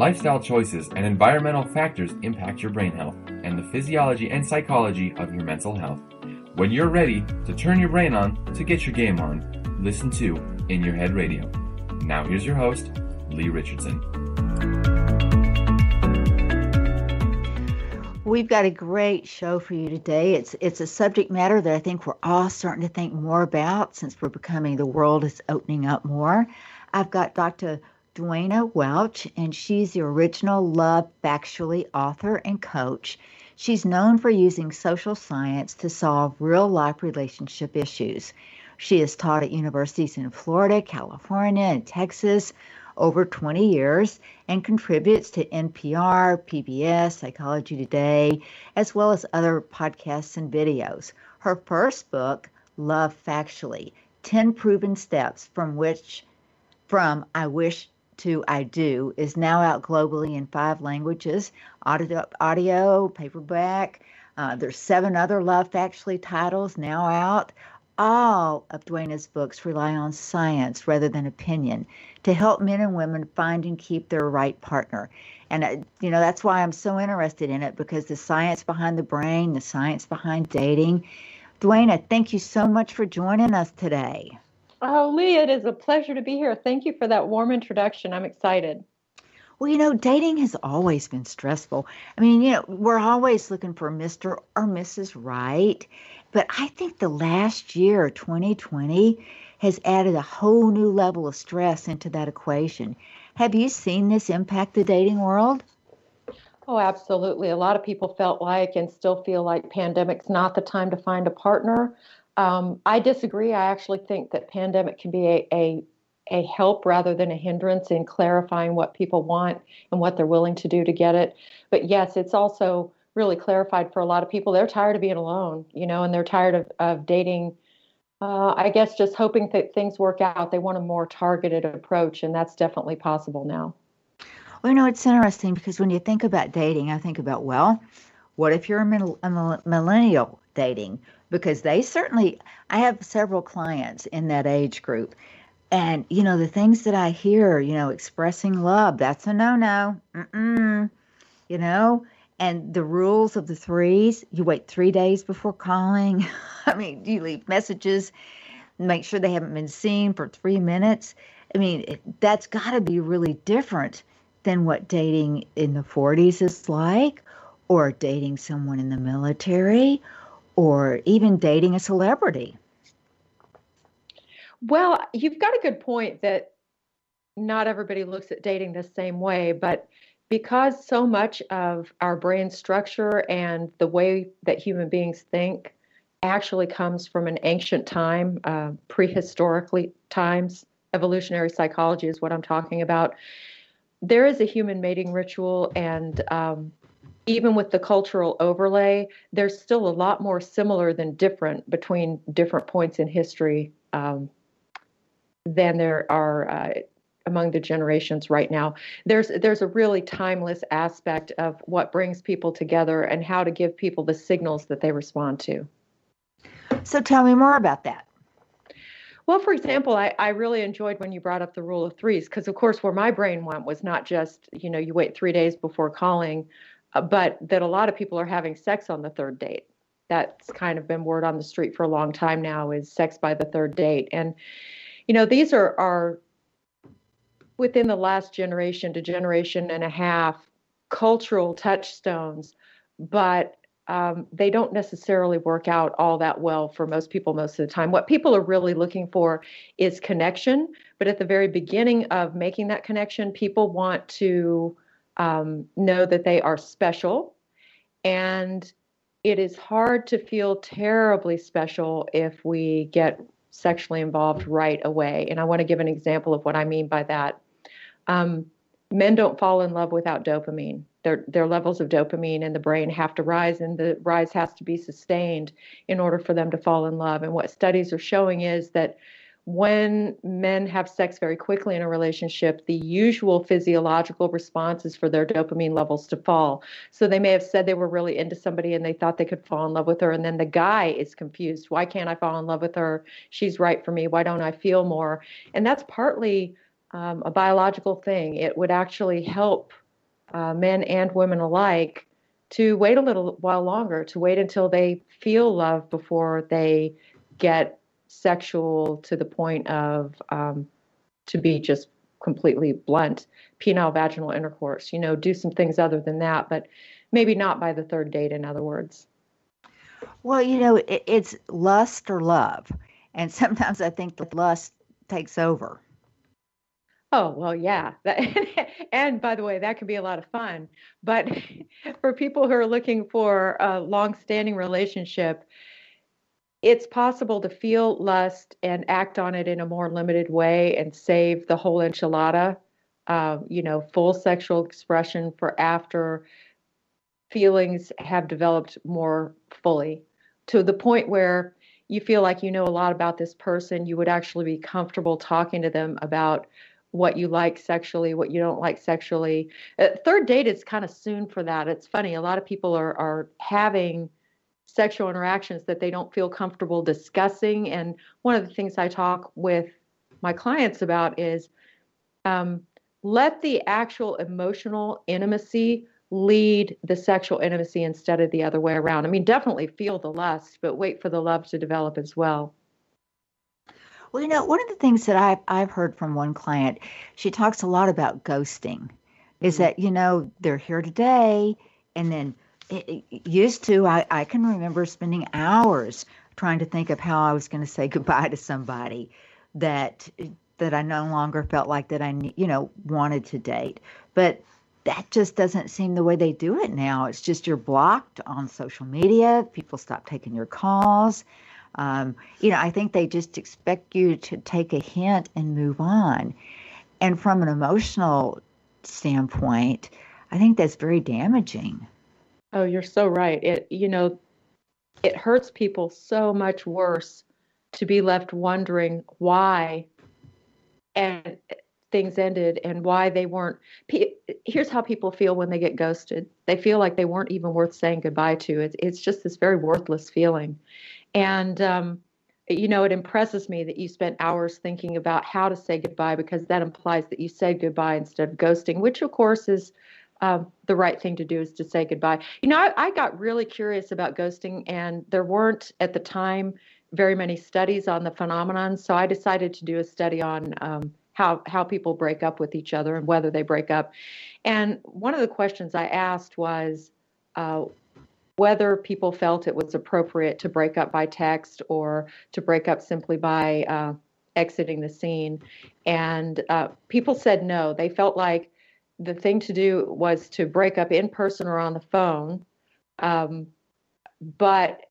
Lifestyle choices and environmental factors impact your brain health and the physiology and psychology of your mental health. When you're ready to turn your brain on to get your game on, listen to In Your Head Radio. Now here's your host, Lee Richardson. We've got a great show for you today. It's it's a subject matter that I think we're all starting to think more about since we're becoming the world is opening up more. I've got Dr. Duana Welch, and she's the original Love Factually author and coach. She's known for using social science to solve real life relationship issues. She has taught at universities in Florida, California, and Texas over 20 years and contributes to NPR, PBS, Psychology Today, as well as other podcasts and videos. Her first book, Love Factually 10 Proven Steps from which from I Wish to I Do is now out globally in five languages audio, audio paperback. Uh, there's seven other Love Factually titles now out. All of Duana's books rely on science rather than opinion to help men and women find and keep their right partner. And, uh, you know, that's why I'm so interested in it because the science behind the brain, the science behind dating. Duana, thank you so much for joining us today. Oh, Lee, it is a pleasure to be here. Thank you for that warm introduction. I'm excited. Well, you know, dating has always been stressful. I mean, you know, we're always looking for Mr. or Mrs. Right. But I think the last year, 2020, has added a whole new level of stress into that equation. Have you seen this impact the dating world? Oh, absolutely. A lot of people felt like and still feel like pandemic's not the time to find a partner. Um, I disagree. I actually think that pandemic can be a, a a help rather than a hindrance in clarifying what people want and what they're willing to do to get it. But yes, it's also really clarified for a lot of people. They're tired of being alone, you know, and they're tired of, of dating. Uh, I guess just hoping that things work out. They want a more targeted approach, and that's definitely possible now. Well, you know, it's interesting because when you think about dating, I think about, well, what if you're a, a millennial dating? because they certainly I have several clients in that age group. And you know the things that I hear, you know, expressing love, that's a no-no. You know, and the rules of the threes, you wait 3 days before calling. I mean, you leave messages, make sure they haven't been seen for 3 minutes. I mean, that's got to be really different than what dating in the 40s is like or dating someone in the military or even dating a celebrity. Well, you've got a good point that not everybody looks at dating the same way, but because so much of our brain structure and the way that human beings think actually comes from an ancient time, uh, prehistorically times, evolutionary psychology is what I'm talking about. There is a human mating ritual, and um, even with the cultural overlay, there's still a lot more similar than different between different points in history um, than there are uh, among the generations right now. There's there's a really timeless aspect of what brings people together and how to give people the signals that they respond to. So tell me more about that. Well, for example, I, I really enjoyed when you brought up the rule of threes because, of course, where my brain went was not just, you know, you wait three days before calling but that a lot of people are having sex on the third date. That's kind of been word on the street for a long time now is sex by the third date. And, you know, these are, are within the last generation to generation and a half cultural touchstones, but um, they don't necessarily work out all that well for most people most of the time. What people are really looking for is connection, but at the very beginning of making that connection, people want to um, know that they are special. And it is hard to feel terribly special if we get sexually involved right away. And I want to give an example of what I mean by that. Um, men don't fall in love without dopamine. Their, their levels of dopamine in the brain have to rise, and the rise has to be sustained in order for them to fall in love. And what studies are showing is that when men have sex very quickly in a relationship, the usual physiological response is for their dopamine levels to fall. So they may have said they were really into somebody and they thought they could fall in love with her. And then the guy is confused. Why can't I fall in love with her? She's right for me. Why don't I feel more? And that's partly um, a biological thing. It would actually help uh, men and women alike, to wait a little while longer, to wait until they feel love before they get sexual to the point of um, to be just completely blunt penile vaginal intercourse you know do some things other than that but maybe not by the third date in other words well you know it, it's lust or love and sometimes i think the lust takes over Oh, well, yeah. and by the way, that can be a lot of fun. But for people who are looking for a long standing relationship, it's possible to feel lust and act on it in a more limited way and save the whole enchilada, uh, you know, full sexual expression for after feelings have developed more fully to the point where you feel like you know a lot about this person. You would actually be comfortable talking to them about what you like sexually, what you don't like sexually. Uh, third date is kind of soon for that. It's funny. A lot of people are, are having sexual interactions that they don't feel comfortable discussing. And one of the things I talk with my clients about is um, let the actual emotional intimacy lead the sexual intimacy instead of the other way around. I mean, definitely feel the lust, but wait for the love to develop as well. Well, you know, one of the things that I've I've heard from one client, she talks a lot about ghosting, is mm-hmm. that you know they're here today, and then used to I I can remember spending hours trying to think of how I was going to say goodbye to somebody that that I no longer felt like that I you know wanted to date, but that just doesn't seem the way they do it now. It's just you're blocked on social media. People stop taking your calls. Um, you know, I think they just expect you to take a hint and move on. And from an emotional standpoint, I think that's very damaging. Oh, you're so right. It, you know, it hurts people so much worse to be left wondering why and things ended and why they weren't here's how people feel when they get ghosted. They feel like they weren't even worth saying goodbye to. It's, it's just this very worthless feeling. And, um, you know, it impresses me that you spent hours thinking about how to say goodbye because that implies that you said goodbye instead of ghosting, which of course is um, the right thing to do is to say goodbye. You know, I, I got really curious about ghosting, and there weren't at the time very many studies on the phenomenon. So I decided to do a study on um, how how people break up with each other and whether they break up. And one of the questions I asked was, uh, whether people felt it was appropriate to break up by text or to break up simply by uh, exiting the scene. And uh, people said no. They felt like the thing to do was to break up in person or on the phone. Um, but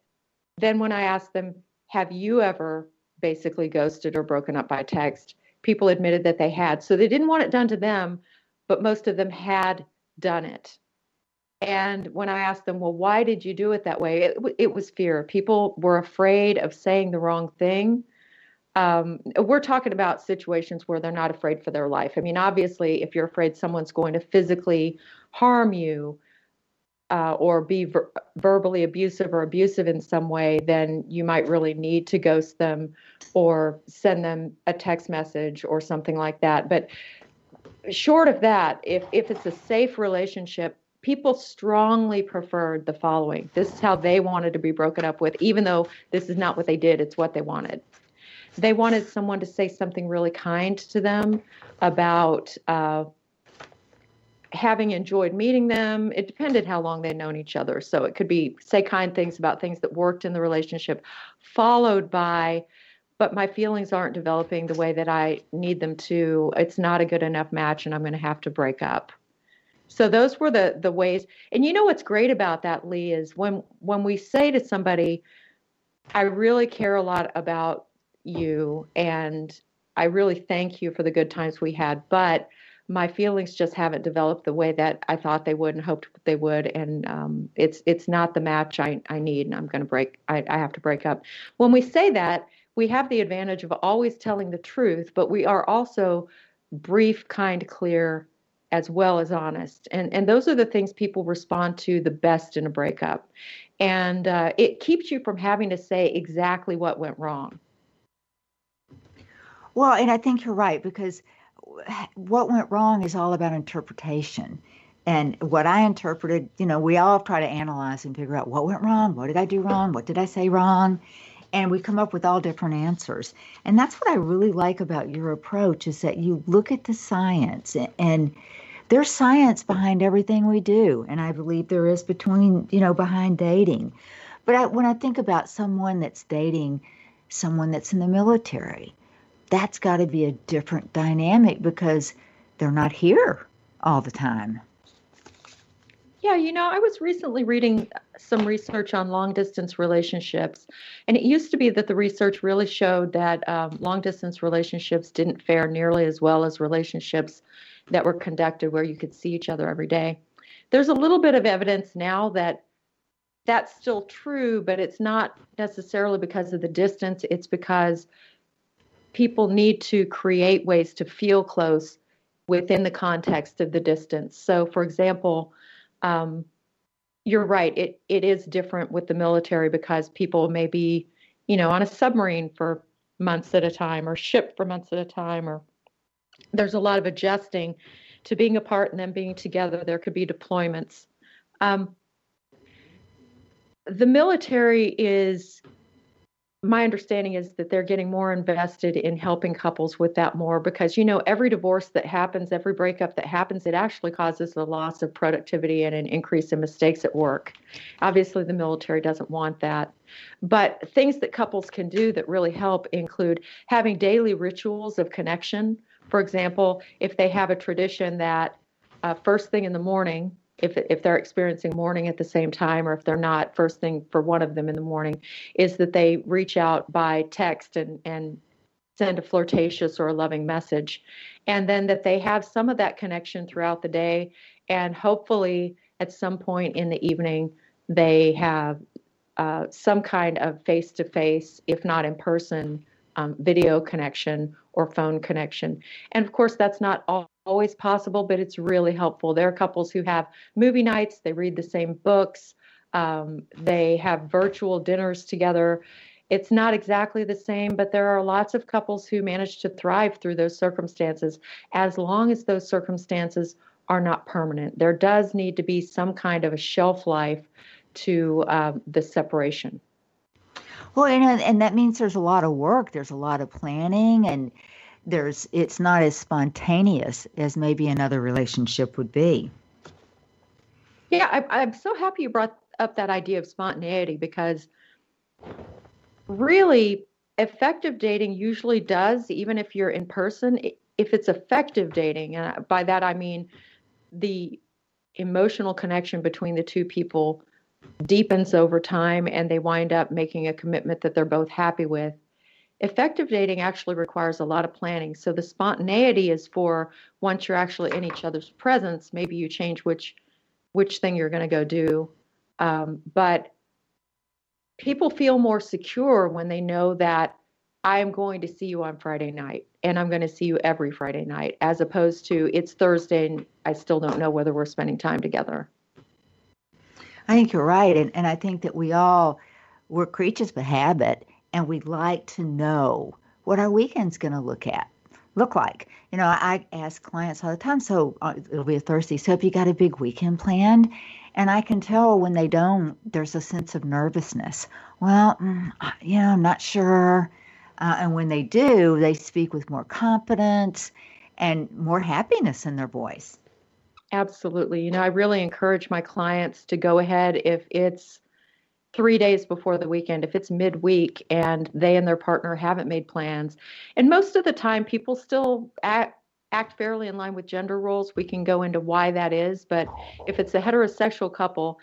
then when I asked them, have you ever basically ghosted or broken up by text? People admitted that they had. So they didn't want it done to them, but most of them had done it. And when I asked them, well, why did you do it that way? It, it was fear. People were afraid of saying the wrong thing. Um, we're talking about situations where they're not afraid for their life. I mean, obviously, if you're afraid someone's going to physically harm you uh, or be ver- verbally abusive or abusive in some way, then you might really need to ghost them or send them a text message or something like that. But short of that, if, if it's a safe relationship, people strongly preferred the following. This is how they wanted to be broken up with, even though this is not what they did, it's what they wanted. They wanted someone to say something really kind to them about uh, having enjoyed meeting them. It depended how long they'd known each other. So it could be say kind things about things that worked in the relationship, followed by, but my feelings aren't developing the way that I need them to. It's not a good enough match, and I'm going to have to break up so those were the the ways and you know what's great about that lee is when when we say to somebody i really care a lot about you and i really thank you for the good times we had but my feelings just haven't developed the way that i thought they would and hoped they would and um, it's it's not the match i, I need and i'm going to break I, I have to break up when we say that we have the advantage of always telling the truth but we are also brief kind clear as well as honest. And, and those are the things people respond to the best in a breakup. And uh, it keeps you from having to say exactly what went wrong. Well, and I think you're right because what went wrong is all about interpretation. And what I interpreted, you know, we all try to analyze and figure out what went wrong, what did I do wrong, what did I say wrong, and we come up with all different answers. And that's what I really like about your approach is that you look at the science and there's science behind everything we do, and I believe there is between, you know, behind dating. But I, when I think about someone that's dating someone that's in the military, that's got to be a different dynamic because they're not here all the time. Yeah, you know, I was recently reading some research on long distance relationships, and it used to be that the research really showed that um, long distance relationships didn't fare nearly as well as relationships that were conducted where you could see each other every day. There's a little bit of evidence now that that's still true, but it's not necessarily because of the distance, it's because people need to create ways to feel close within the context of the distance. So, for example, um, you're right. It it is different with the military because people may be, you know, on a submarine for months at a time, or ship for months at a time, or there's a lot of adjusting to being apart and then being together. There could be deployments. Um, the military is my understanding is that they're getting more invested in helping couples with that more because you know every divorce that happens every breakup that happens it actually causes a loss of productivity and an increase in mistakes at work. Obviously the military doesn't want that. But things that couples can do that really help include having daily rituals of connection. For example if they have a tradition that uh, first thing in the morning if if they're experiencing morning at the same time or if they're not first thing for one of them in the morning is that they reach out by text and and send a flirtatious or a loving message. And then that they have some of that connection throughout the day and hopefully at some point in the evening they have uh, some kind of face to face if not in person um, video connection or phone connection. And of course that's not all always possible, but it's really helpful. There are couples who have movie nights, they read the same books, um, they have virtual dinners together. It's not exactly the same, but there are lots of couples who manage to thrive through those circumstances as long as those circumstances are not permanent. There does need to be some kind of a shelf life to um, the separation. Well, and, and that means there's a lot of work, there's a lot of planning, and there's it's not as spontaneous as maybe another relationship would be. Yeah, I, I'm so happy you brought up that idea of spontaneity because really effective dating usually does, even if you're in person, if it's effective dating, and by that I mean the emotional connection between the two people deepens over time and they wind up making a commitment that they're both happy with Effective dating actually requires a lot of planning. So the spontaneity is for once you're actually in each other's presence, maybe you change which which thing you're going to go do. Um, but people feel more secure when they know that I am going to see you on Friday night and I'm going to see you every Friday night, as opposed to it's Thursday and I still don't know whether we're spending time together. I think you're right. And, and I think that we all, we're creatures of habit and we'd like to know what our weekend's going to look at look like. You know, I ask clients all the time, so uh, it'll be a Thursday. So if you got a big weekend planned, and I can tell when they don't, there's a sense of nervousness. Well, mm, you know, I'm not sure. Uh, and when they do, they speak with more confidence and more happiness in their voice. Absolutely. You know, I really encourage my clients to go ahead if it's three days before the weekend if it's midweek and they and their partner haven't made plans. And most of the time people still act act fairly in line with gender roles. We can go into why that is but if it's a heterosexual couple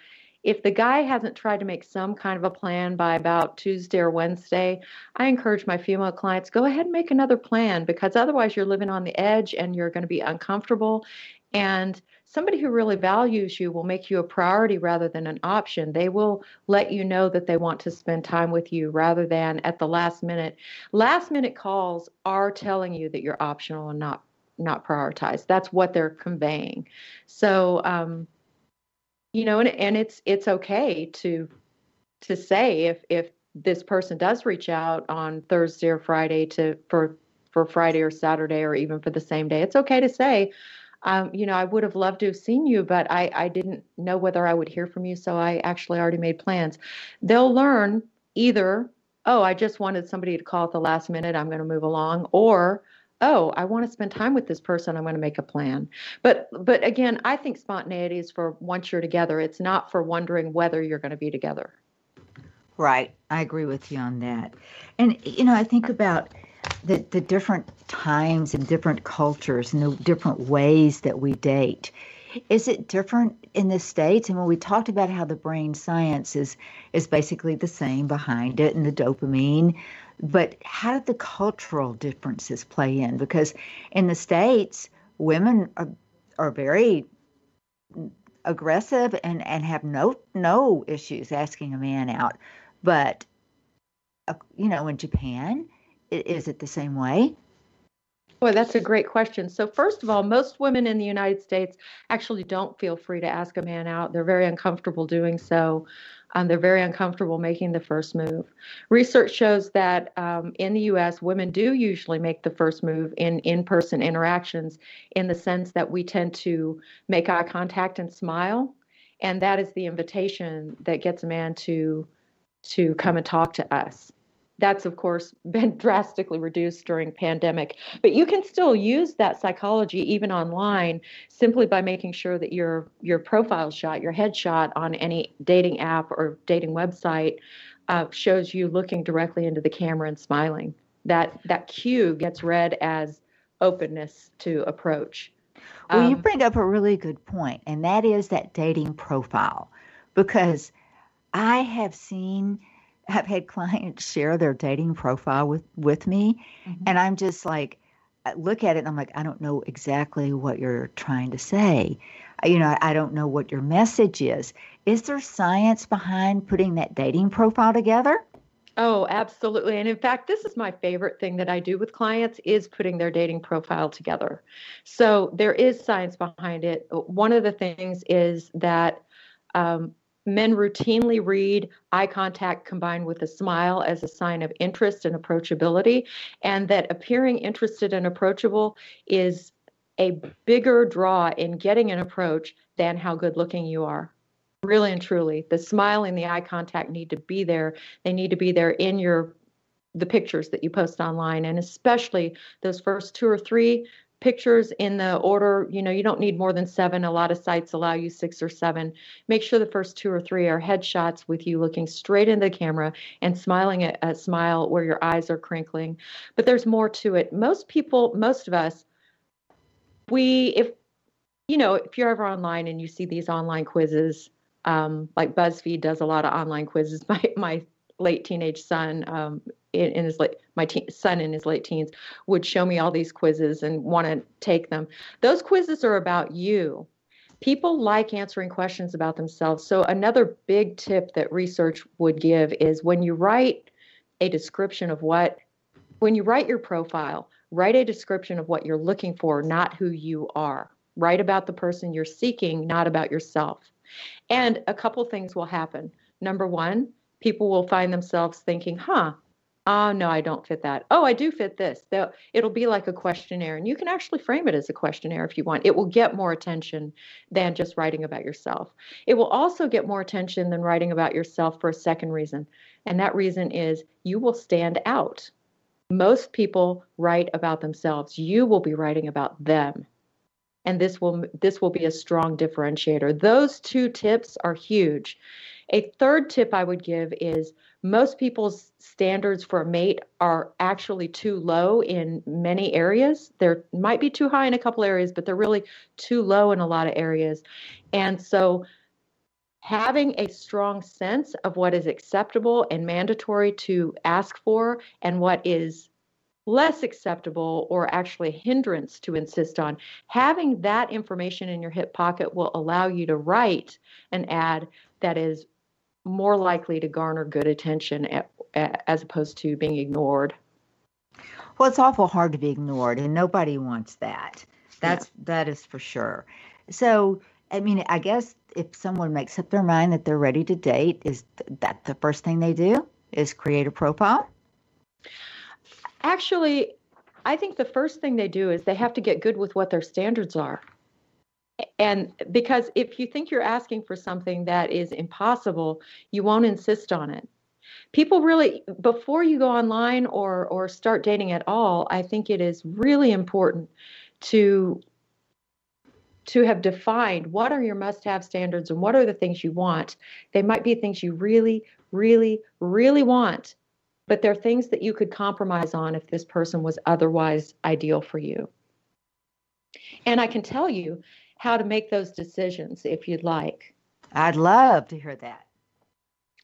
if the guy hasn't tried to make some kind of a plan by about Tuesday or Wednesday, I encourage my female clients go ahead and make another plan because otherwise you're living on the edge and you're going to be uncomfortable. And somebody who really values you will make you a priority rather than an option. They will let you know that they want to spend time with you rather than at the last minute. Last minute calls are telling you that you're optional and not not prioritized. That's what they're conveying. So, um, you know, and, and it's it's okay to to say if if this person does reach out on Thursday or Friday to for for Friday or Saturday or even for the same day, it's okay to say, um, you know, I would have loved to have seen you, but I, I didn't know whether I would hear from you. So I actually already made plans. They'll learn either, oh, I just wanted somebody to call at the last minute. I'm going to move along. Or, oh, I want to spend time with this person. I'm going to make a plan. But, but again, I think spontaneity is for once you're together. It's not for wondering whether you're going to be together. Right. I agree with you on that. And, you know, I think about the, the different times and different cultures and the different ways that we date. Is it different in the States? And when we talked about how the brain science is, is basically the same behind it and the dopamine, but how did the cultural differences play in? Because in the States, women are, are very aggressive and, and have no no issues asking a man out. But, uh, you know, in Japan, is it the same way? Boy, that's a great question. So, first of all, most women in the United States actually don't feel free to ask a man out. They're very uncomfortable doing so. Um, they're very uncomfortable making the first move. Research shows that um, in the US, women do usually make the first move in in person interactions in the sense that we tend to make eye contact and smile. And that is the invitation that gets a man to to come and talk to us that's of course been drastically reduced during pandemic. But you can still use that psychology even online simply by making sure that your your profile shot your headshot on any dating app or dating website uh, shows you looking directly into the camera and smiling. That that cue gets read as openness to approach. Well um, you bring up a really good point and that is that dating profile because i have seen have had clients share their dating profile with with me mm-hmm. and i'm just like I look at it and i'm like i don't know exactly what you're trying to say you know i don't know what your message is is there science behind putting that dating profile together Oh, absolutely. And in fact, this is my favorite thing that I do with clients is putting their dating profile together. So there is science behind it. One of the things is that um, Men routinely read eye contact combined with a smile as a sign of interest and approachability, and that appearing interested and approachable is a bigger draw in getting an approach than how good looking you are. Really and truly, the smile and the eye contact need to be there. They need to be there in your the pictures that you post online and especially those first two or three pictures in the order, you know, you don't need more than seven. A lot of sites allow you six or seven. Make sure the first two or three are headshots with you looking straight into the camera and smiling a, a smile where your eyes are crinkling. But there's more to it. Most people, most of us, we, if, you know, if you're ever online and you see these online quizzes, um, like BuzzFeed does a lot of online quizzes. My my late teenage son um, in, in, his late my te- son in his late teens would show me all these quizzes and want to take them. Those quizzes are about you. People like answering questions about themselves. So another big tip that research would give is when you write a description of what when you write your profile write a description of what you're looking for not who you are. Write about the person you're seeking not about yourself. And a couple things will happen. Number one people will find themselves thinking, huh, oh, no, I don't fit that. Oh, I do fit this. It'll be like a questionnaire. And you can actually frame it as a questionnaire if you want. It will get more attention than just writing about yourself. It will also get more attention than writing about yourself for a second reason. And that reason is you will stand out. Most people write about themselves. You will be writing about them. And this will this will be a strong differentiator. Those two tips are huge. A third tip I would give is most people's standards for a mate are actually too low in many areas. They might be too high in a couple areas, but they're really too low in a lot of areas. And so having a strong sense of what is acceptable and mandatory to ask for and what is less acceptable or actually a hindrance to insist on, having that information in your hip pocket will allow you to write an ad that is more likely to garner good attention at, at, as opposed to being ignored. Well, it's awful hard to be ignored, and nobody wants that. That's yeah. that is for sure. So, I mean, I guess if someone makes up their mind that they're ready to date, is that the first thing they do is create a profile? Actually, I think the first thing they do is they have to get good with what their standards are. And because if you think you're asking for something that is impossible, you won't insist on it. People really before you go online or or start dating at all, I think it is really important to to have defined what are your must-have standards and what are the things you want. They might be things you really really really want, but they're things that you could compromise on if this person was otherwise ideal for you. And I can tell you how to make those decisions if you'd like. I'd love to hear that.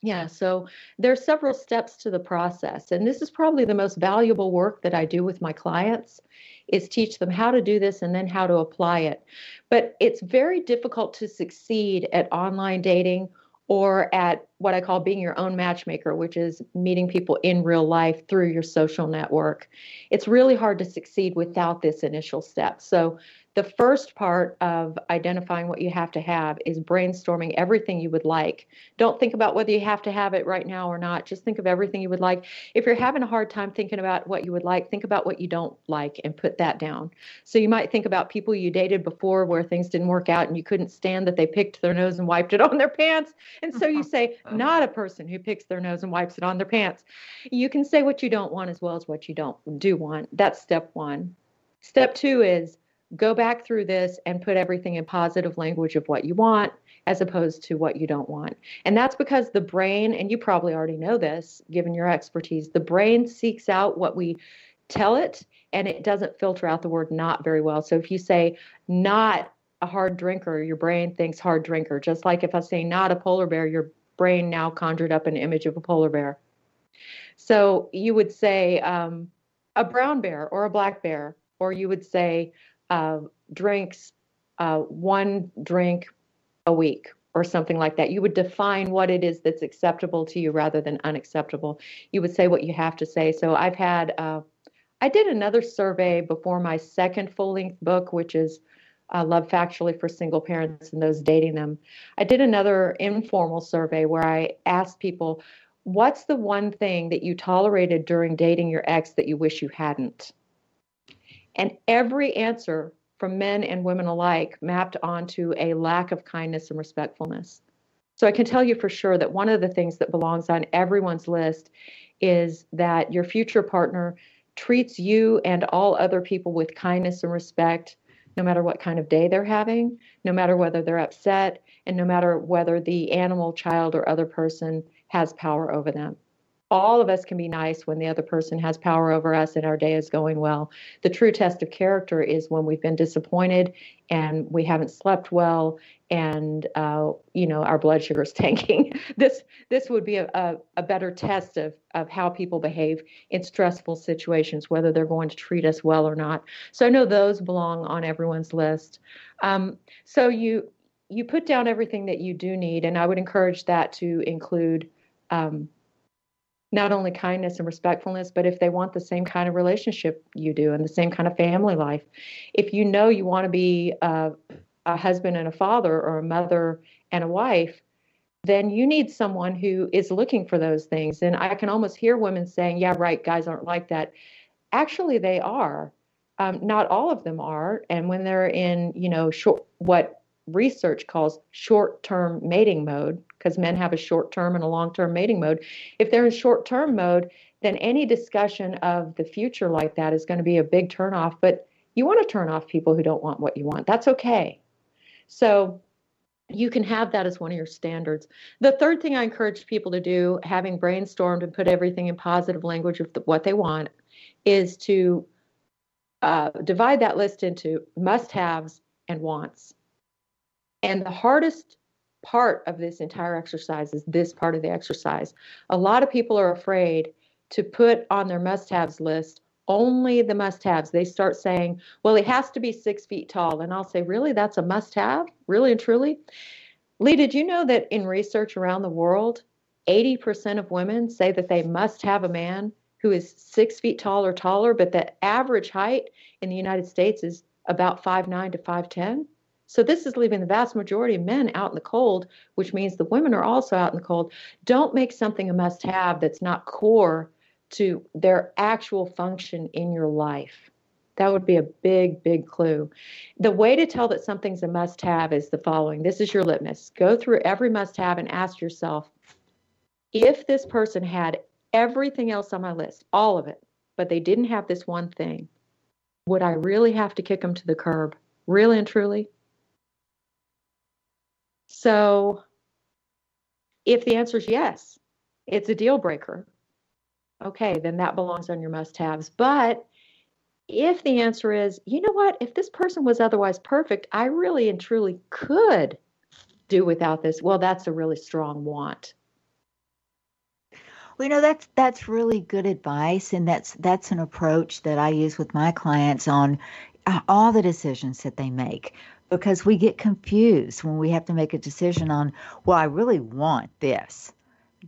Yeah, so there are several steps to the process, and this is probably the most valuable work that I do with my clients is teach them how to do this and then how to apply it. But it's very difficult to succeed at online dating or at what I call being your own matchmaker, which is meeting people in real life through your social network. It's really hard to succeed without this initial step. So the first part of identifying what you have to have is brainstorming everything you would like. Don't think about whether you have to have it right now or not. Just think of everything you would like. If you're having a hard time thinking about what you would like, think about what you don't like and put that down. So you might think about people you dated before where things didn't work out and you couldn't stand that they picked their nose and wiped it on their pants. And so you say, not a person who picks their nose and wipes it on their pants. You can say what you don't want as well as what you don't do want. That's step one. Step two is go back through this and put everything in positive language of what you want as opposed to what you don't want. And that's because the brain, and you probably already know this given your expertise, the brain seeks out what we tell it and it doesn't filter out the word not very well. So if you say not a hard drinker, your brain thinks hard drinker. Just like if I say not a polar bear, your brain now conjured up an image of a polar bear. So you would say um, a brown bear or a black bear, or you would say uh, drinks uh, one drink a week or something like that. You would define what it is that's acceptable to you rather than unacceptable. You would say what you have to say. So I've had, uh, I did another survey before my second full length book, which is uh, Love Factually for Single Parents and those dating them. I did another informal survey where I asked people, What's the one thing that you tolerated during dating your ex that you wish you hadn't? And every answer from men and women alike mapped onto a lack of kindness and respectfulness. So I can tell you for sure that one of the things that belongs on everyone's list is that your future partner treats you and all other people with kindness and respect, no matter what kind of day they're having, no matter whether they're upset, and no matter whether the animal, child, or other person has power over them all of us can be nice when the other person has power over us and our day is going well. The true test of character is when we've been disappointed and we haven't slept well and uh, you know our blood sugar is tanking. this this would be a, a, a, better test of of how people behave in stressful situations, whether they're going to treat us well or not. So I know those belong on everyone's list. Um, so you you put down everything that you do need, and I would encourage that to include. Um, not only kindness and respectfulness, but if they want the same kind of relationship you do and the same kind of family life. If you know you want to be a, a husband and a father or a mother and a wife, then you need someone who is looking for those things. And I can almost hear women saying, yeah, right, guys aren't like that. Actually, they are. Um, not all of them are. And when they're in, you know, short, what research calls short term mating mode, because men have a short term and a long term mating mode. If they're in short term mode, then any discussion of the future like that is going to be a big turnoff. But you want to turn off people who don't want what you want. That's okay. So you can have that as one of your standards. The third thing I encourage people to do, having brainstormed and put everything in positive language of what they want, is to uh, divide that list into must haves and wants. And the hardest part of this entire exercise is this part of the exercise. A lot of people are afraid to put on their must haves list only the must haves. They start saying, well, it has to be six feet tall. And I'll say, really? That's a must have? Really and truly? Lee, did you know that in research around the world, 80% of women say that they must have a man who is six feet tall or taller, but the average height in the United States is about 5'9 to 5'10? So this is leaving the vast majority of men out in the cold, which means the women are also out in the cold. Don't make something a must have that's not core to their actual function in your life. That would be a big, big clue. The way to tell that something's a must have is the following this is your litmus. Go through every must have and ask yourself if this person had everything else on my list, all of it, but they didn't have this one thing, would I really have to kick them to the curb? Really and truly? So, if the answer is yes, it's a deal breaker. Okay, then that belongs on your must haves. But if the answer is, you know what, if this person was otherwise perfect, I really and truly could do without this, well, that's a really strong want. Well, you know that's that's really good advice, and that's that's an approach that I use with my clients on uh, all the decisions that they make because we get confused when we have to make a decision on, well, I really want this.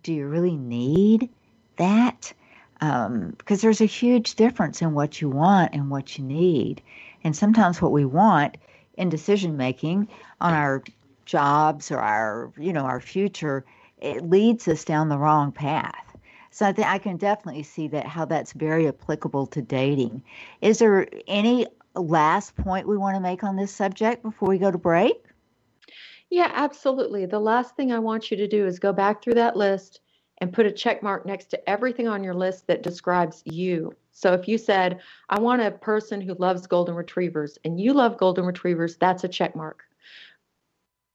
Do you really need that? Um, because there's a huge difference in what you want and what you need. And sometimes what we want in decision making on our jobs or our, you know, our future, it leads us down the wrong path. So I think I can definitely see that how that's very applicable to dating. Is there any last point we want to make on this subject before we go to break? Yeah, absolutely. The last thing I want you to do is go back through that list and put a check mark next to everything on your list that describes you. So if you said, I want a person who loves golden retrievers and you love golden retrievers, that's a check mark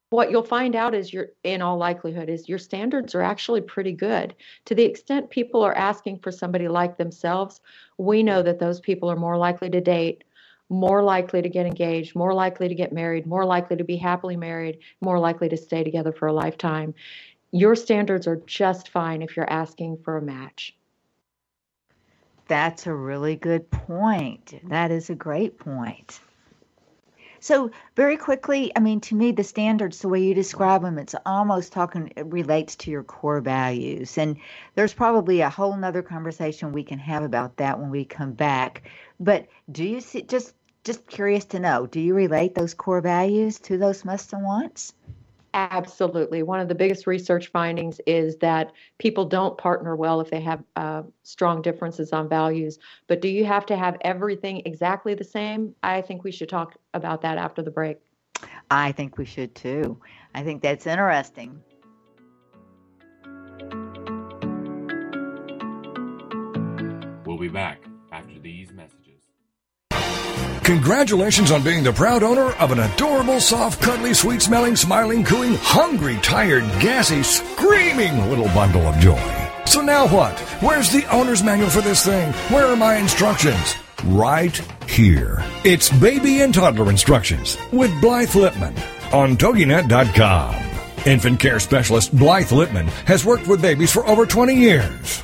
what you'll find out is your in all likelihood is your standards are actually pretty good to the extent people are asking for somebody like themselves we know that those people are more likely to date more likely to get engaged more likely to get married more likely to be happily married more likely to stay together for a lifetime your standards are just fine if you're asking for a match that's a really good point that is a great point so very quickly, I mean, to me, the standards, the way you describe them, it's almost talking it relates to your core values. And there's probably a whole nother conversation we can have about that when we come back. But do you see just just curious to know, do you relate those core values to those must and wants? Absolutely. One of the biggest research findings is that people don't partner well if they have uh, strong differences on values. But do you have to have everything exactly the same? I think we should talk about that after the break. I think we should too. I think that's interesting. We'll be back after these messages. Congratulations on being the proud owner of an adorable, soft, cuddly, sweet smelling, smiling, cooing, hungry, tired, gassy, screaming little bundle of joy. So now what? Where's the owner's manual for this thing? Where are my instructions? Right here. It's baby and toddler instructions with Blythe Lipman on TogiNet.com. Infant care specialist Blythe Lipman has worked with babies for over 20 years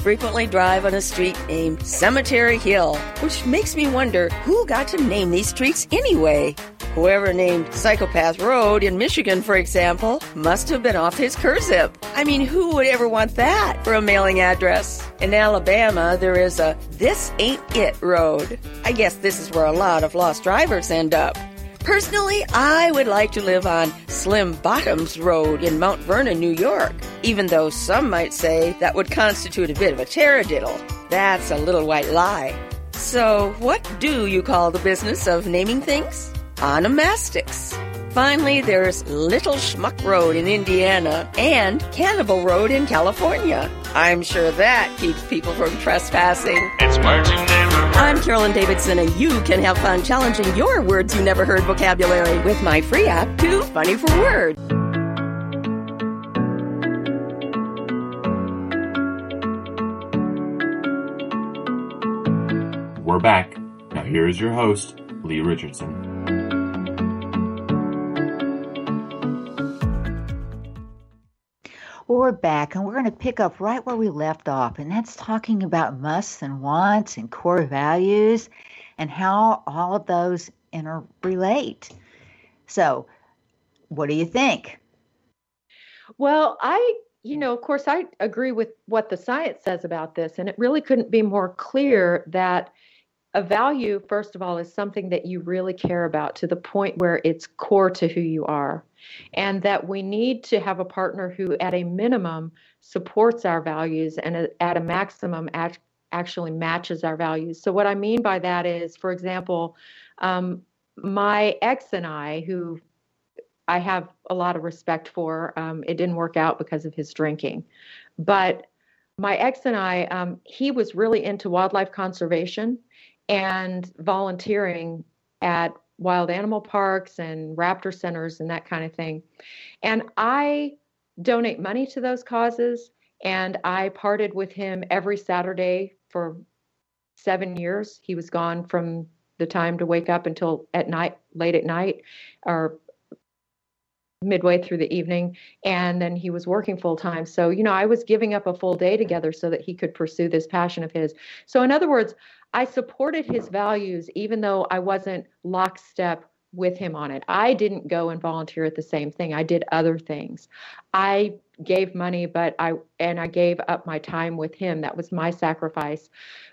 frequently drive on a street named Cemetery Hill, which makes me wonder who got to name these streets anyway. Whoever named Psychopath Road in Michigan, for example, must have been off his Curzip. I mean, who would ever want that for a mailing address? In Alabama, there is a This Ain't It Road. I guess this is where a lot of lost drivers end up. Personally, I would like to live on Slim Bottoms Road in Mount Vernon, New York, even though some might say that would constitute a bit of a taradiddle. That's a little white lie. So, what do you call the business of naming things? Onomastics. Finally, there's Little Schmuck Road in Indiana and Cannibal Road in California. I'm sure that keeps people from trespassing. It's words you never heard. I'm Carolyn Davidson, and you can have fun challenging your words you never heard vocabulary with my free app, Too Funny for Words. We're back. Now here is your host, Lee Richardson. We're back and we're going to pick up right where we left off, and that's talking about musts and wants and core values and how all of those interrelate. So, what do you think? Well, I, you know, of course, I agree with what the science says about this, and it really couldn't be more clear that a value, first of all, is something that you really care about to the point where it's core to who you are. And that we need to have a partner who, at a minimum, supports our values and at a maximum, actually matches our values. So, what I mean by that is, for example, um, my ex and I, who I have a lot of respect for, um, it didn't work out because of his drinking. But my ex and I, um, he was really into wildlife conservation and volunteering at wild animal parks and raptor centers and that kind of thing. And I donate money to those causes. And I parted with him every Saturday for seven years. He was gone from the time to wake up until at night, late at night, or midway through the evening and then he was working full time so you know i was giving up a full day together so that he could pursue this passion of his so in other words I supported his values even though I wasn't lockstep with him on it. I didn't go and volunteer at the same thing. I did other things. I gave money, but I and I gave up my time with him. That was my sacrifice.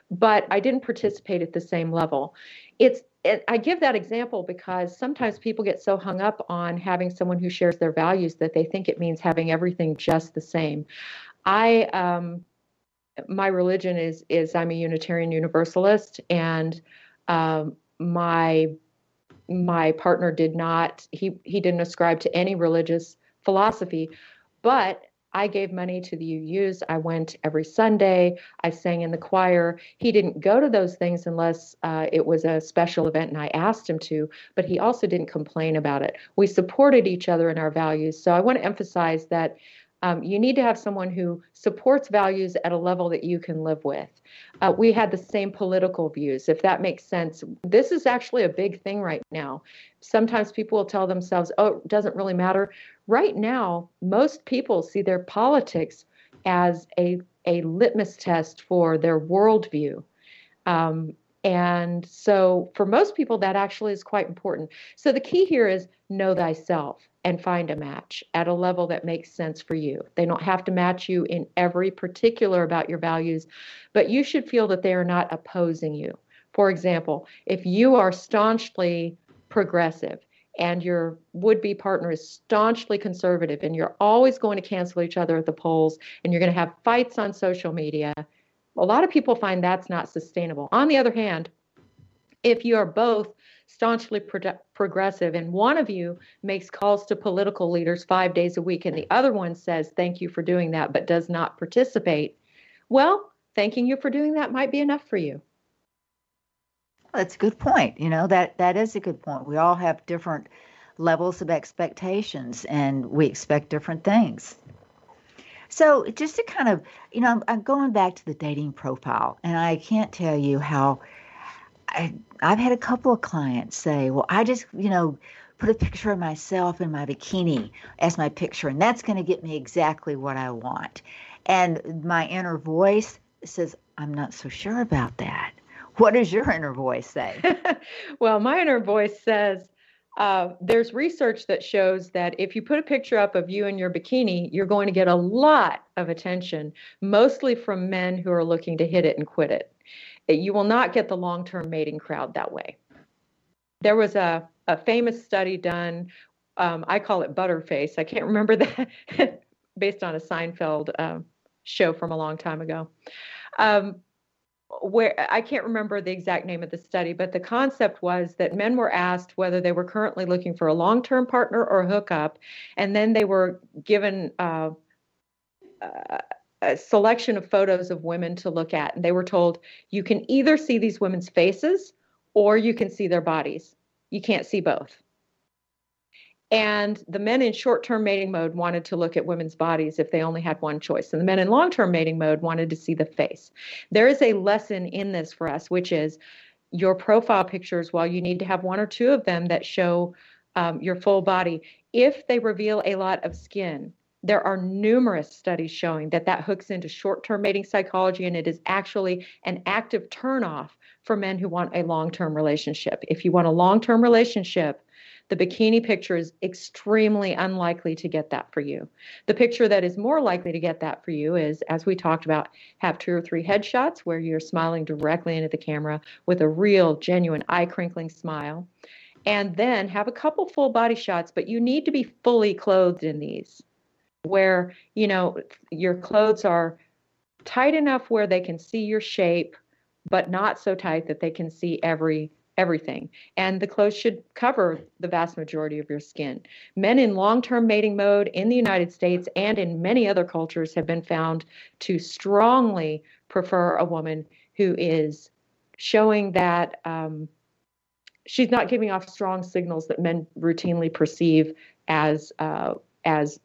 But I didn't participate at the same level. It's it, I give that example because sometimes people get so hung up on having someone who shares their values that they think it means having everything just the same. I um, my religion is is I'm a Unitarian Universalist, and um, my my partner did not he he didn't ascribe to any religious philosophy, but I gave money to the UUs. I went every Sunday. I sang in the choir. He didn't go to those things unless uh, it was a special event and I asked him to, but he also didn't complain about it. We supported each other in our values. So I want to emphasize that um, you need to have someone who supports values at a level that you can live with. Uh, we had the same political views, if that makes sense. This is actually a big thing right now. Sometimes people will tell themselves, oh, it doesn't really matter. Right now, most people see their politics as a, a litmus test for their worldview. Um, and so, for most people, that actually is quite important. So, the key here is know thyself and find a match at a level that makes sense for you. They don't have to match you in every particular about your values, but you should feel that they are not opposing you. For example, if you are staunchly progressive and your would be partner is staunchly conservative and you're always going to cancel each other at the polls and you're going to have fights on social media, a lot of people find that's not sustainable. On the other hand, if you are both staunchly pro- progressive, and one of you makes calls to political leaders five days a week, and the other one says, Thank you for doing that, but does not participate, well, thanking you for doing that might be enough for you. That's a good point. You know, that, that is a good point. We all have different levels of expectations, and we expect different things. So, just to kind of, you know, I'm going back to the dating profile, and I can't tell you how I, I've had a couple of clients say, well, I just, you know, put a picture of myself in my bikini as my picture, and that's going to get me exactly what I want. And my inner voice says, I'm not so sure about that. What does your inner voice say? well, my inner voice says, uh, there's research that shows that if you put a picture up of you in your bikini, you're going to get a lot of attention, mostly from men who are looking to hit it and quit it you will not get the long term mating crowd that way. There was a, a famous study done, um, I call it Butterface. I can't remember that, based on a Seinfeld uh, show from a long time ago. Um, where I can't remember the exact name of the study, but the concept was that men were asked whether they were currently looking for a long term partner or a hookup, and then they were given uh, uh, a selection of photos of women to look at. And they were told you can either see these women's faces or you can see their bodies. You can't see both. And the men in short term mating mode wanted to look at women's bodies if they only had one choice. And the men in long term mating mode wanted to see the face. There is a lesson in this for us, which is your profile pictures, while you need to have one or two of them that show um, your full body, if they reveal a lot of skin, there are numerous studies showing that that hooks into short-term mating psychology and it is actually an active turnoff for men who want a long-term relationship. If you want a long-term relationship, the bikini picture is extremely unlikely to get that for you. The picture that is more likely to get that for you is, as we talked about, have two or three headshots where you're smiling directly into the camera with a real, genuine, eye crinkling smile. And then have a couple full body shots, but you need to be fully clothed in these, where, you know, your clothes are tight enough where they can see your shape, but not so tight that they can see every everything. And the clothes should cover the vast majority of your skin. Men in long term mating mode in the United States and in many other cultures have been found to strongly prefer a woman who is showing that um, she's not giving off strong signals that men routinely perceive as uh, as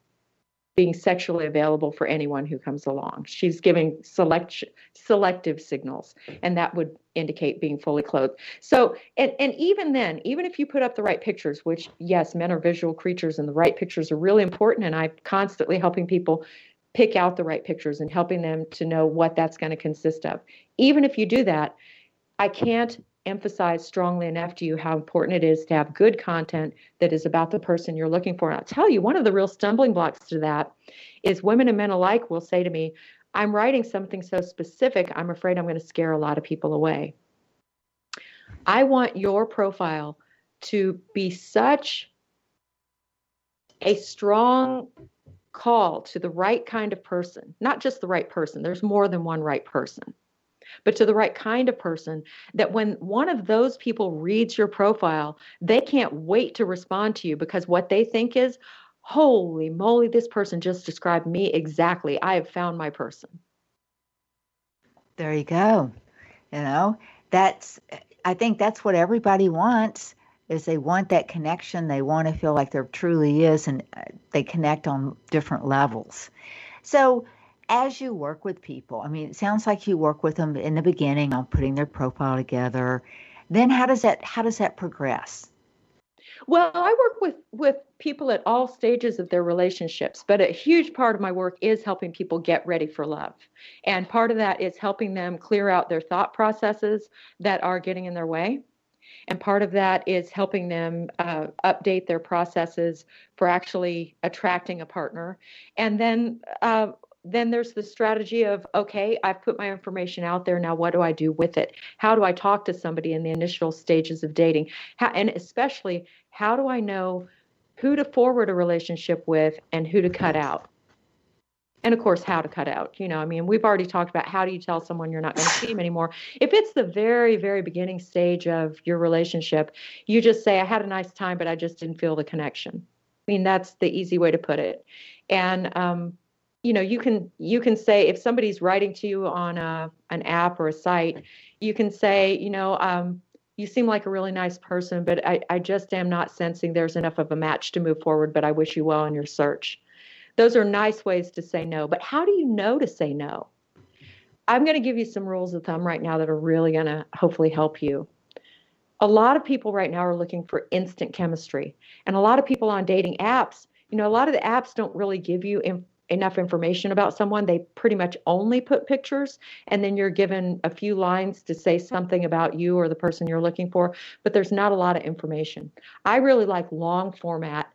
being sexually available for anyone who comes along. She's giving select, selective signals, and that would indicate being fully clothed. So, and, and even then, even if you put up the right pictures, which, yes, men are visual creatures and the right pictures are really important, and I'm constantly helping people pick out the right pictures and helping them to know what that's going to consist of. Even if you do that, I can't emphasize strongly enough to you how important it is to have good content that is about the person you're looking for. And I'll tell you, one of the real stumbling blocks to that is women and men alike will say to me, I'm writing something so specific, I'm afraid I'm going to scare a lot of people away. I want your profile to be such a strong call to the right kind of person, not just the right person, there's more than one right person but to the right kind of person that when one of those people reads your profile, they can't wait to respond to you because what they think is, holy moly, this person just described me exactly. I have found my person. There you go. You know, that's, I think that's what everybody wants is they want that connection. They want to feel like there truly is, and uh, they connect on different levels. So, as you work with people, I mean, it sounds like you work with them in the beginning on putting their profile together. Then how does that how does that progress? Well, I work with with people at all stages of their relationships, but a huge part of my work is helping people get ready for love. And part of that is helping them clear out their thought processes that are getting in their way. And part of that is helping them uh, update their processes for actually attracting a partner. And then uh, then there's the strategy of okay i've put my information out there now what do i do with it? How do i talk to somebody in the initial stages of dating? How, and especially how do i know who to forward a relationship with and who to cut out? And of course how to cut out you know i mean we've already talked about how do you tell someone you're not going to see them anymore? If it's the very very beginning stage of your relationship you just say i had a nice time but i just didn't feel the connection. I mean that's the easy way to put it. And um, you know you can you can say if somebody's writing to you on a, an app or a site you can say you know um, you seem like a really nice person but I, I just am not sensing there's enough of a match to move forward but i wish you well in your search. Those are nice ways to say no but how do you know to say no? I'm going to give you some rules of thumb right now that are really going to hopefully help you. A lot of people right now are looking for instant chemistry and a lot of people on dating apps you know a lot of the apps don't really give you enough information about someone, they pretty much only put pictures, and then you're given a few lines to say something about you or the person you're looking for, but there's not a lot of information. I really like long format,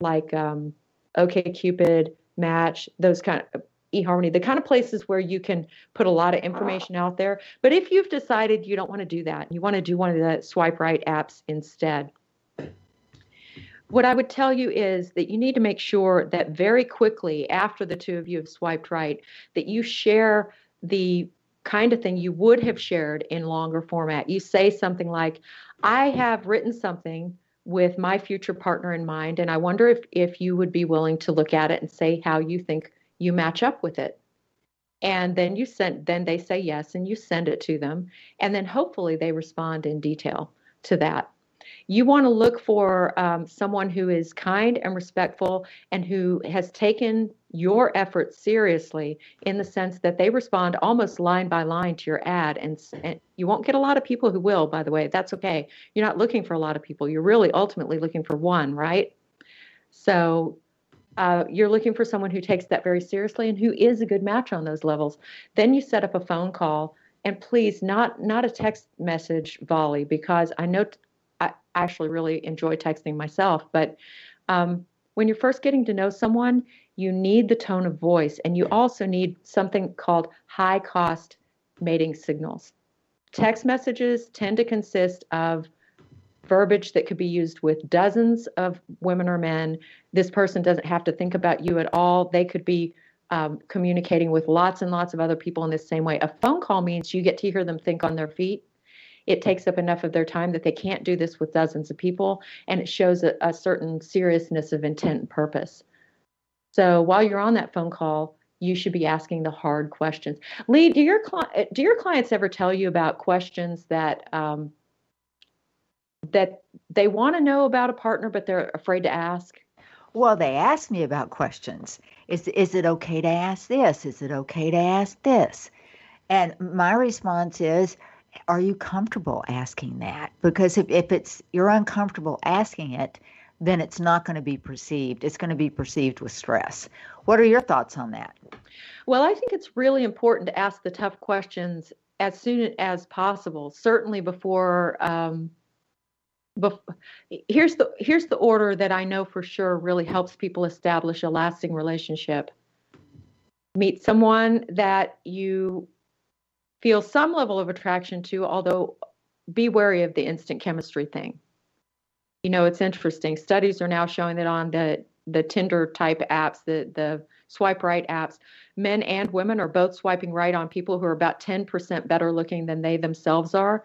like um, OKCupid, Match, those kind of eHarmony, the kind of places where you can put a lot of information out there. But if you've decided you don't want to do that, you want to do one of the swipe right apps instead, what I would tell you is that you need to make sure that very quickly after the two of you have swiped right, that you share the kind of thing you would have shared in longer format. You say something like, I have written something with my future partner in mind, and I wonder if, if you would be willing to look at it and say how you think you match up with it. And then you send then they say yes and you send it to them. And then hopefully they respond in detail to that you want to look for um, someone who is kind and respectful and who has taken your efforts seriously in the sense that they respond almost line by line to your ad. And, and you won't get a lot of people who will, by the way. That's okay. You're not looking for a lot of people. You're really ultimately looking for one, right? So uh, you're looking for someone who takes that very seriously and who is a good match on those levels. Then you set up a phone call, and please, not not a text message volley because I know I actually really enjoy texting myself. But um, when you're first getting to know someone, you need the tone of voice, and you also need something called high cost mating signals. Text messages tend to consist of verbiage that could be used with dozens of women or men. This person doesn't have to think about you at all. They could be um, communicating with lots and lots of other people in the same way. A phone call means you get to hear them think on their feet. It takes up enough of their time that they can't do this with dozens of people, and it shows a, a certain seriousness of intent and purpose. So while you're on that phone call, you should be asking the hard questions. Lee, do your do your clients ever tell you about questions that um, that they want to know about a partner, but they're afraid to ask? Well, they ask me about questions. Is is it okay to ask this? Is it okay to ask this? And my response is, are you comfortable asking that? Because if, if it's you're uncomfortable asking it, then it's not going to be perceived. It's going to be perceived with stress. What are your thoughts on that? Well, I think it's really important to ask the tough questions as soon as possible. Certainly before. Um, bef- here's the here's the order that I know for sure really helps people establish a lasting relationship. Meet someone that you feel some level of attraction to, although be wary of the instant chemistry thing. You know, it's interesting. Studies are now showing that on the the Tinder type apps, the the swipe right apps, men and women are both swiping right on people who are about 10% better looking than they themselves are.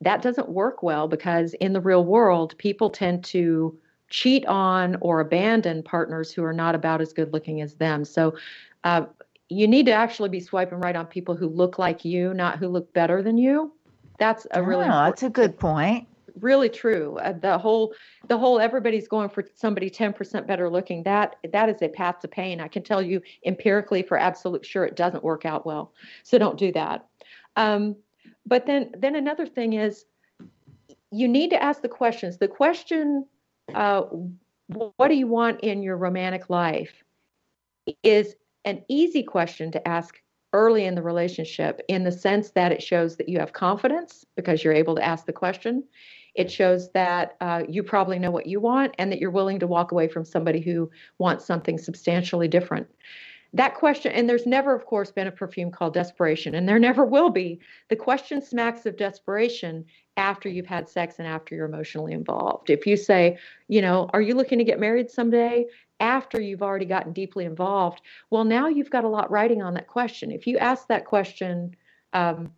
That doesn't work well because in the real world, people tend to cheat on or abandon partners who are not about as good looking as them. So uh, you need to actually be swiping right on people who look like you, not who look better than you. That's a really oh, that's a good point really true. Uh, the whole the whole everybody's going for somebody 10% better looking. That that is a path to pain. I can tell you empirically for absolute sure it doesn't work out well. So don't do that. Um, but then then another thing is you need to ask the questions. The question uh, what do you want in your romantic life is an easy question to ask early in the relationship in the sense that it shows that you have confidence because you're able to ask the question it shows that uh, you probably know what you want and that you're willing to walk away from somebody who wants something substantially different. That question, and there's never, of course, been a perfume called desperation, and there never will be. The question smacks of desperation after you've had sex and after you're emotionally involved. If you say, you know, are you looking to get married someday? After you've already gotten deeply involved, well, now you've got a lot writing on that question. If you ask that question, um,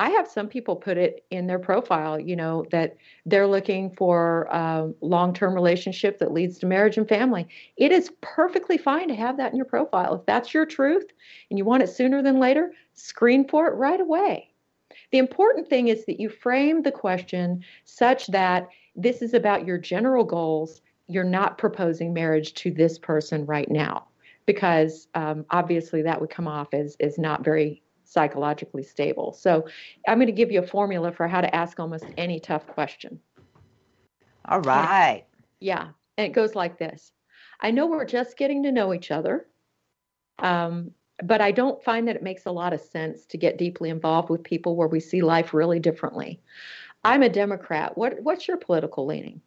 I have some people put it in their profile, you know, that they're looking for a long term relationship that leads to marriage and family. It is perfectly fine to have that in your profile. If that's your truth and you want it sooner than later, screen for it right away. The important thing is that you frame the question such that this is about your general goals. You're not proposing marriage to this person right now, because um, obviously that would come off as, is not very psychologically stable. So I'm going to give you a formula for how to ask almost any tough question. All right. Yeah. And it goes like this I know we're just getting to know each other, um, but I don't find that it makes a lot of sense to get deeply involved with people where we see life really differently. I'm a Democrat. What, what's your political leaning?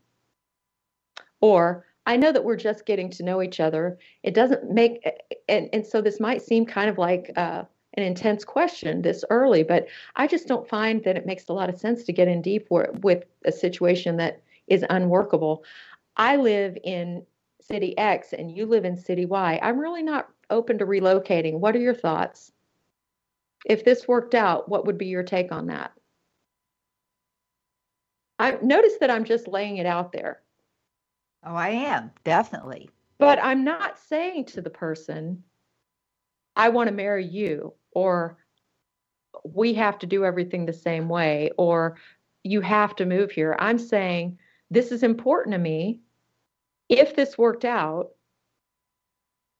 Or I know that we're just getting to know each other. It doesn't make, and, and so this might seem kind of like, uh, an intense question this early, but I just don't find that it makes a lot of sense to get in deep with a situation that is unworkable. I live in city X and you live in city Y. I'm really not open to relocating. What are your thoughts? If this worked out, what would be your take on that? I notice that I'm just laying it out there. Oh, I am, definitely. But I'm not saying to the person, I want to marry you or we have to do everything the same way or you have to move here. I'm saying this is important to me. If this worked out,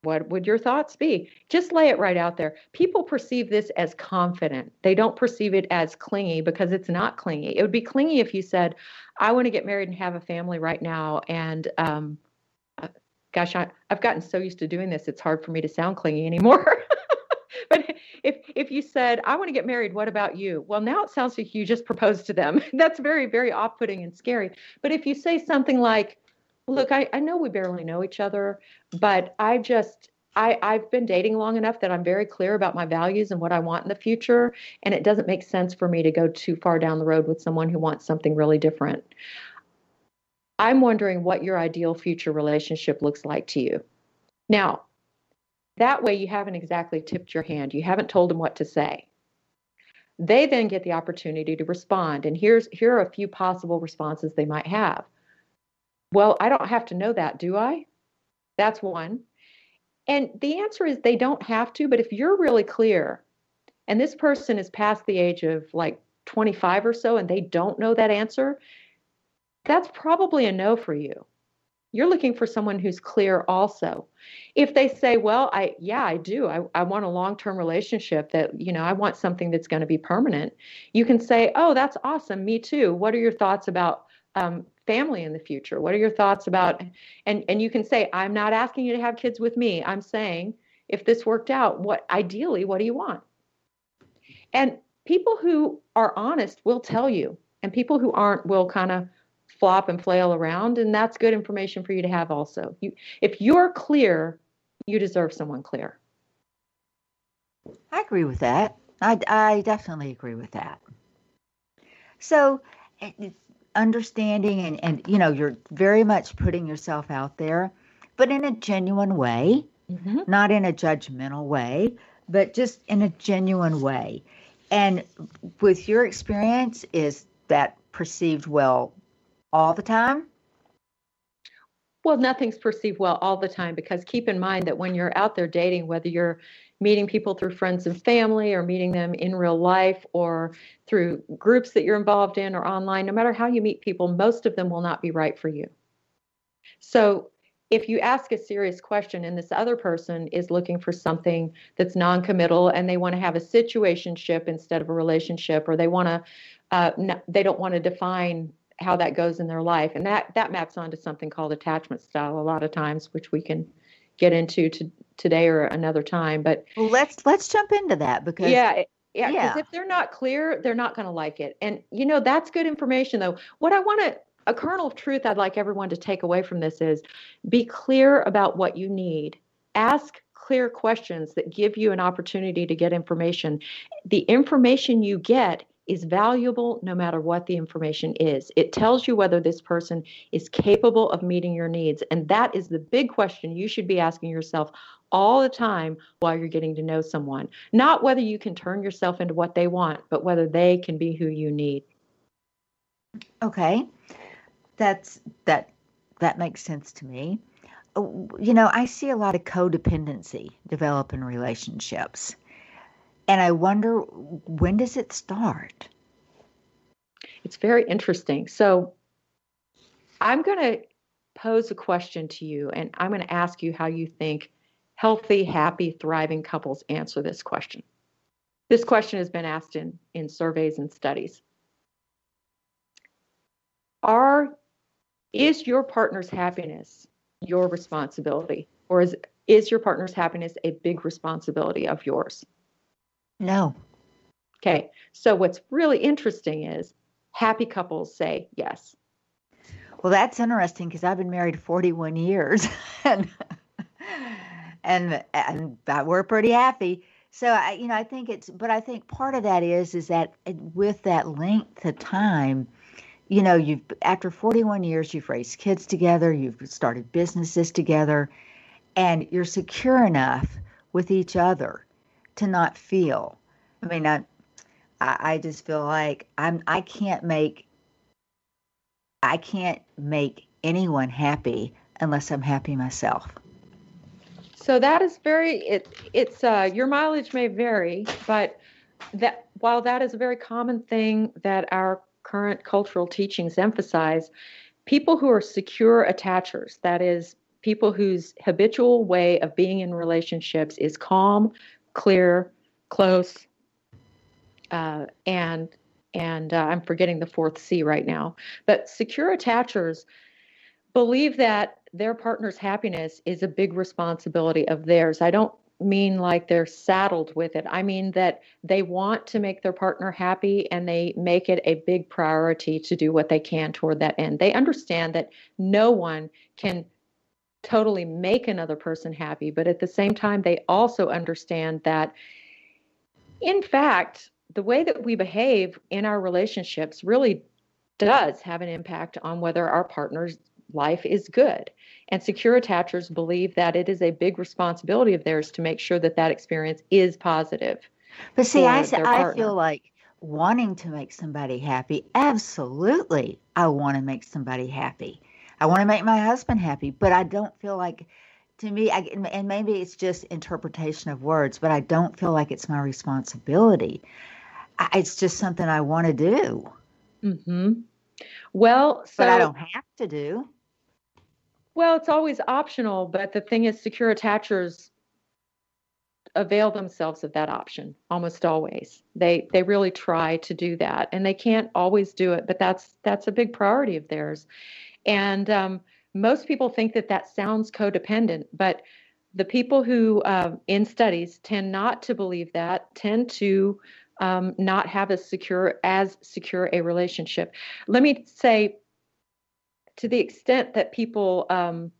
what would your thoughts be? Just lay it right out there. People perceive this as confident. They don't perceive it as clingy because it's not clingy. It would be clingy if you said, I want to get married and have a family right now. And um, gosh, I, I've gotten so used to doing this, it's hard for me to sound clingy anymore. but if if you said, I want to get married, what about you? Well, now it sounds like you just proposed to them. That's very, very off putting and scary. But if you say something like, Look, I, I know we barely know each other, but I just I, I've been dating long enough that I'm very clear about my values and what I want in the future. And it doesn't make sense for me to go too far down the road with someone who wants something really different. I'm wondering what your ideal future relationship looks like to you. Now, that way you haven't exactly tipped your hand. You haven't told them what to say. They then get the opportunity to respond. And here's here are a few possible responses they might have. Well, I don't have to know that, do I? That's one. And the answer is they don't have to, but if you're really clear and this person is past the age of like 25 or so and they don't know that answer, that's probably a no for you. You're looking for someone who's clear also. If they say, well, I yeah, I do. I, I want a long-term relationship that, you know, I want something that's going to be permanent. You can say, oh, that's awesome. Me too. What are your thoughts about um, family in the future? What are your thoughts about and and you can say I'm not asking you to have kids with me. I'm saying if this worked out, what ideally what do you want? And people who are honest will tell you and people who aren't will kind of flop and flail around and that's good information for you to have also. You if you're clear, you deserve someone clear. I agree with that. I, I definitely agree with that. So, eh, understanding and, and you know you're very much putting yourself out there but in a genuine way mm-hmm. not in a judgmental way but just in a genuine way and with your experience is that perceived well all the time well nothing's perceived well all the time because keep in mind that when you're out there dating whether you're meeting people through friends and family or meeting them in real life or through groups that you're involved in or online, no matter how you meet people, most of them will not be right for you. So if you ask a serious question and this other person is looking for something that's non-committal and they want to have a situationship instead of a relationship or they want to uh, they don't want to define how that goes in their life and that that maps onto something called attachment style a lot of times which we can get into to, today or another time. But well, let's let's jump into that because yeah. Yeah, because yeah. if they're not clear, they're not going to like it. And you know, that's good information though. What I want to a kernel of truth I'd like everyone to take away from this is be clear about what you need. Ask clear questions that give you an opportunity to get information. The information you get is valuable no matter what the information is. It tells you whether this person is capable of meeting your needs. And that is the big question you should be asking yourself all the time while you're getting to know someone. Not whether you can turn yourself into what they want, but whether they can be who you need. Okay. That's that that makes sense to me. Uh, you know, I see a lot of codependency develop in relationships and I wonder when does it start? It's very interesting. So I'm going to pose a question to you, and I'm going to ask you how you think healthy, happy, thriving couples answer this question. This question has been asked in, in surveys and studies. Are is your partner's happiness your responsibility, or is is your partner's happiness a big responsibility of yours? No. Okay. So what's really interesting is happy couples say yes. Well, that's interesting because I've been married 41 years and and and we're pretty happy. So I, you know, I think it's, but I think part of that is is that with that length of time, you know, you've after 41 years, you've raised kids together, you've started businesses together, and you're secure enough with each other to not feel. I mean, I, I just feel like I'm. I can't make. I can't make anyone happy unless I'm happy myself. So that is very. It, it's uh, your mileage may vary, but that while that is a very common thing that our current cultural teachings emphasize, people who are secure attachers, that is, people whose habitual way of being in relationships is calm, clear, close, uh, and and uh, I'm forgetting the fourth C right now. But secure attachers believe that their partner's happiness is a big responsibility of theirs. I don't mean like they're saddled with it. I mean that they want to make their partner happy and they make it a big priority to do what they can toward that end. They understand that no one can totally make another person happy, but at the same time, they also understand that, in fact, the way that we behave in our relationships really does have an impact on whether our partner's life is good. And secure attachers believe that it is a big responsibility of theirs to make sure that that experience is positive. But see, I, I feel like wanting to make somebody happy, absolutely, I want to make somebody happy. I want to make my husband happy, but I don't feel like, to me, I, and maybe it's just interpretation of words, but I don't feel like it's my responsibility. I, it's just something I want to do. Hmm. Well, so, but I don't have to do. Well, it's always optional, but the thing is, secure attachers avail themselves of that option almost always. They they really try to do that, and they can't always do it, but that's that's a big priority of theirs. And um, most people think that that sounds codependent, but the people who uh, in studies tend not to believe that, tend to um, not have as secure as secure a relationship. Let me say to the extent that people um,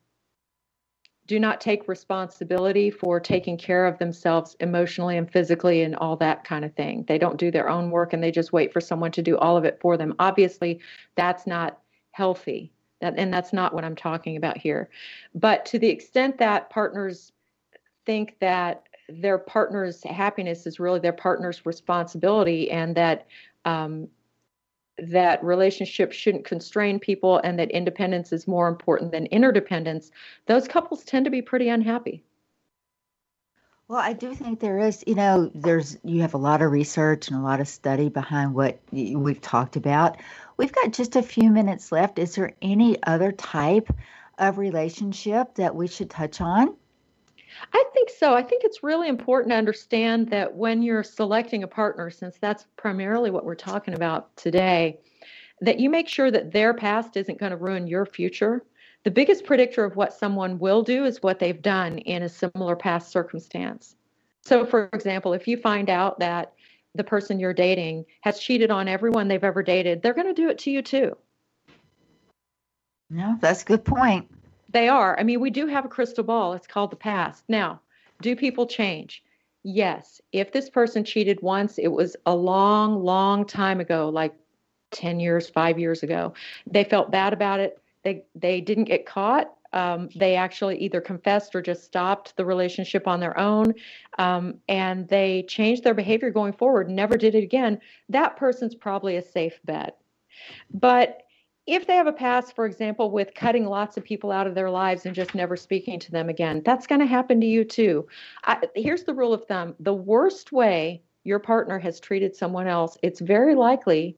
do not take responsibility for taking care of themselves emotionally and physically and all that kind of thing. They don't do their own work and they just wait for someone to do all of it for them. Obviously, that's not healthy. That, and that's not what I'm talking about here. But to the extent that partners think that their partner's happiness is really their partner's responsibility and that um, that relationships shouldn't constrain people and that independence is more important than interdependence, those couples tend to be pretty unhappy. Well, I do think there is, you know, there's you have a lot of research and a lot of study behind what we've talked about. We've got just a few minutes left. Is there any other type of relationship that we should touch on? I think so. I think it's really important to understand that when you're selecting a partner, since that's primarily what we're talking about today, that you make sure that their past isn't going to ruin your future. The biggest predictor of what someone will do is what they've done in a similar past circumstance. So, for example, if you find out that the person you're dating has cheated on everyone they've ever dated, they're going to do it to you too. No, that's a good point. They are. I mean, we do have a crystal ball. It's called the past. Now, do people change? Yes. If this person cheated once, it was a long, long time ago, like 10 years, five years ago. They felt bad about it. They, they didn't get caught. Um, they actually either confessed or just stopped the relationship on their own. Um, and they changed their behavior going forward, never did it again. That person's probably a safe bet. But if they have a past, for example, with cutting lots of people out of their lives and just never speaking to them again, that's going to happen to you too. I, here's the rule of thumb the worst way your partner has treated someone else, it's very likely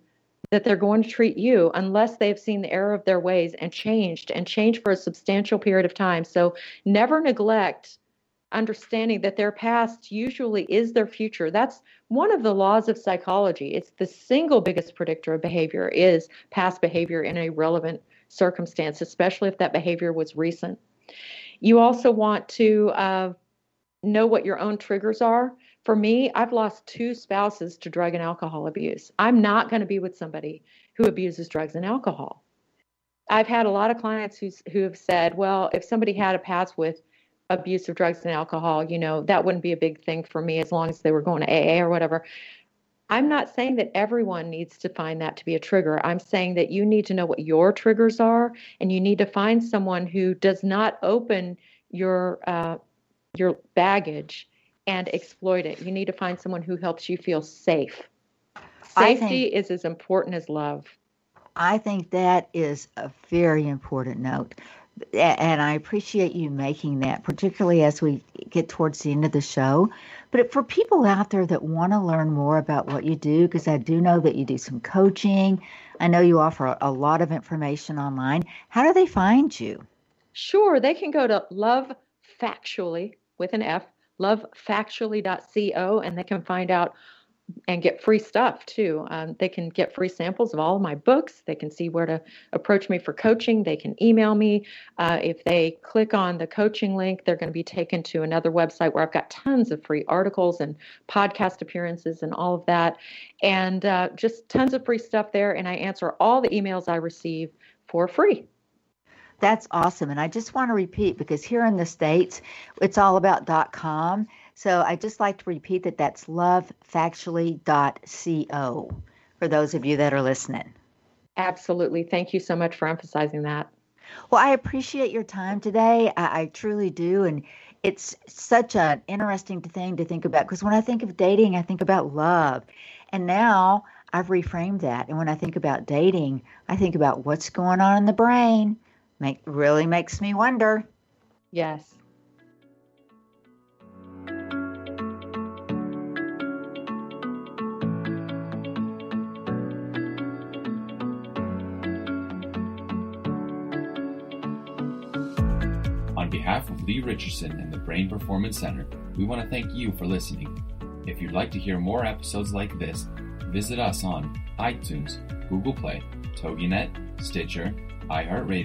that they're going to treat you unless they've seen the error of their ways and changed and changed for a substantial period of time. So never neglect understanding that their past usually is their future. That's one of the laws of psychology. It's the single biggest predictor of behavior is past behavior in a relevant circumstance, especially if that behavior was recent. You also want to uh, know what your own triggers are. For me, I've lost two spouses to drug and alcohol abuse. I'm not going to be with somebody who abuses drugs and alcohol. I've had a lot of clients who's, who have said, well, if somebody had a past with abuse of drugs and alcohol, you know, that wouldn't be a big thing for me as long as they were going to AA or whatever. I'm not saying that everyone needs to find that to be a trigger. I'm saying that you need to know what your triggers are, and you need to find someone who does not open your uh, your baggage and exploit it. You need to find someone who helps you feel safe. Safety think, is as important as love. I think that is a very important note and I appreciate you making that, particularly as we get towards the end of the show. But for people out there that want to learn more about what you do, because I do know that you do some coaching, I know you offer a lot of information online. How do they find you? Sure, they can go to Love Factually with an F, lovefactually.co, and they can find out and get free stuff too. Um, they can get free samples of all of my books. They can see where to approach me for coaching. They can email me. Uh, if they click on the coaching link, they're going to be taken to another website where I've got tons of free articles and podcast appearances and all of that, and uh, just tons of free stuff there. And I answer all the emails I receive for free. That's awesome. And I just want to repeat because here in the States, it's all about .com. So I just like to repeat that that's lovefactually.co for those of you that are listening. Absolutely. Thank you so much for emphasizing that. Well, I appreciate your time today. I, I truly do. And it's such an interesting thing to think about because when I think of dating, I think about love. And now I've reframed that. And when I think about dating, I think about what's going on in the brain. Make really makes me wonder. Yes. Behalf of Lee Richardson and the Brain Performance Center, we want to thank you for listening. If you'd like to hear more episodes like this, visit us on iTunes, Google Play, TogiNet, Stitcher, iHeartRadio,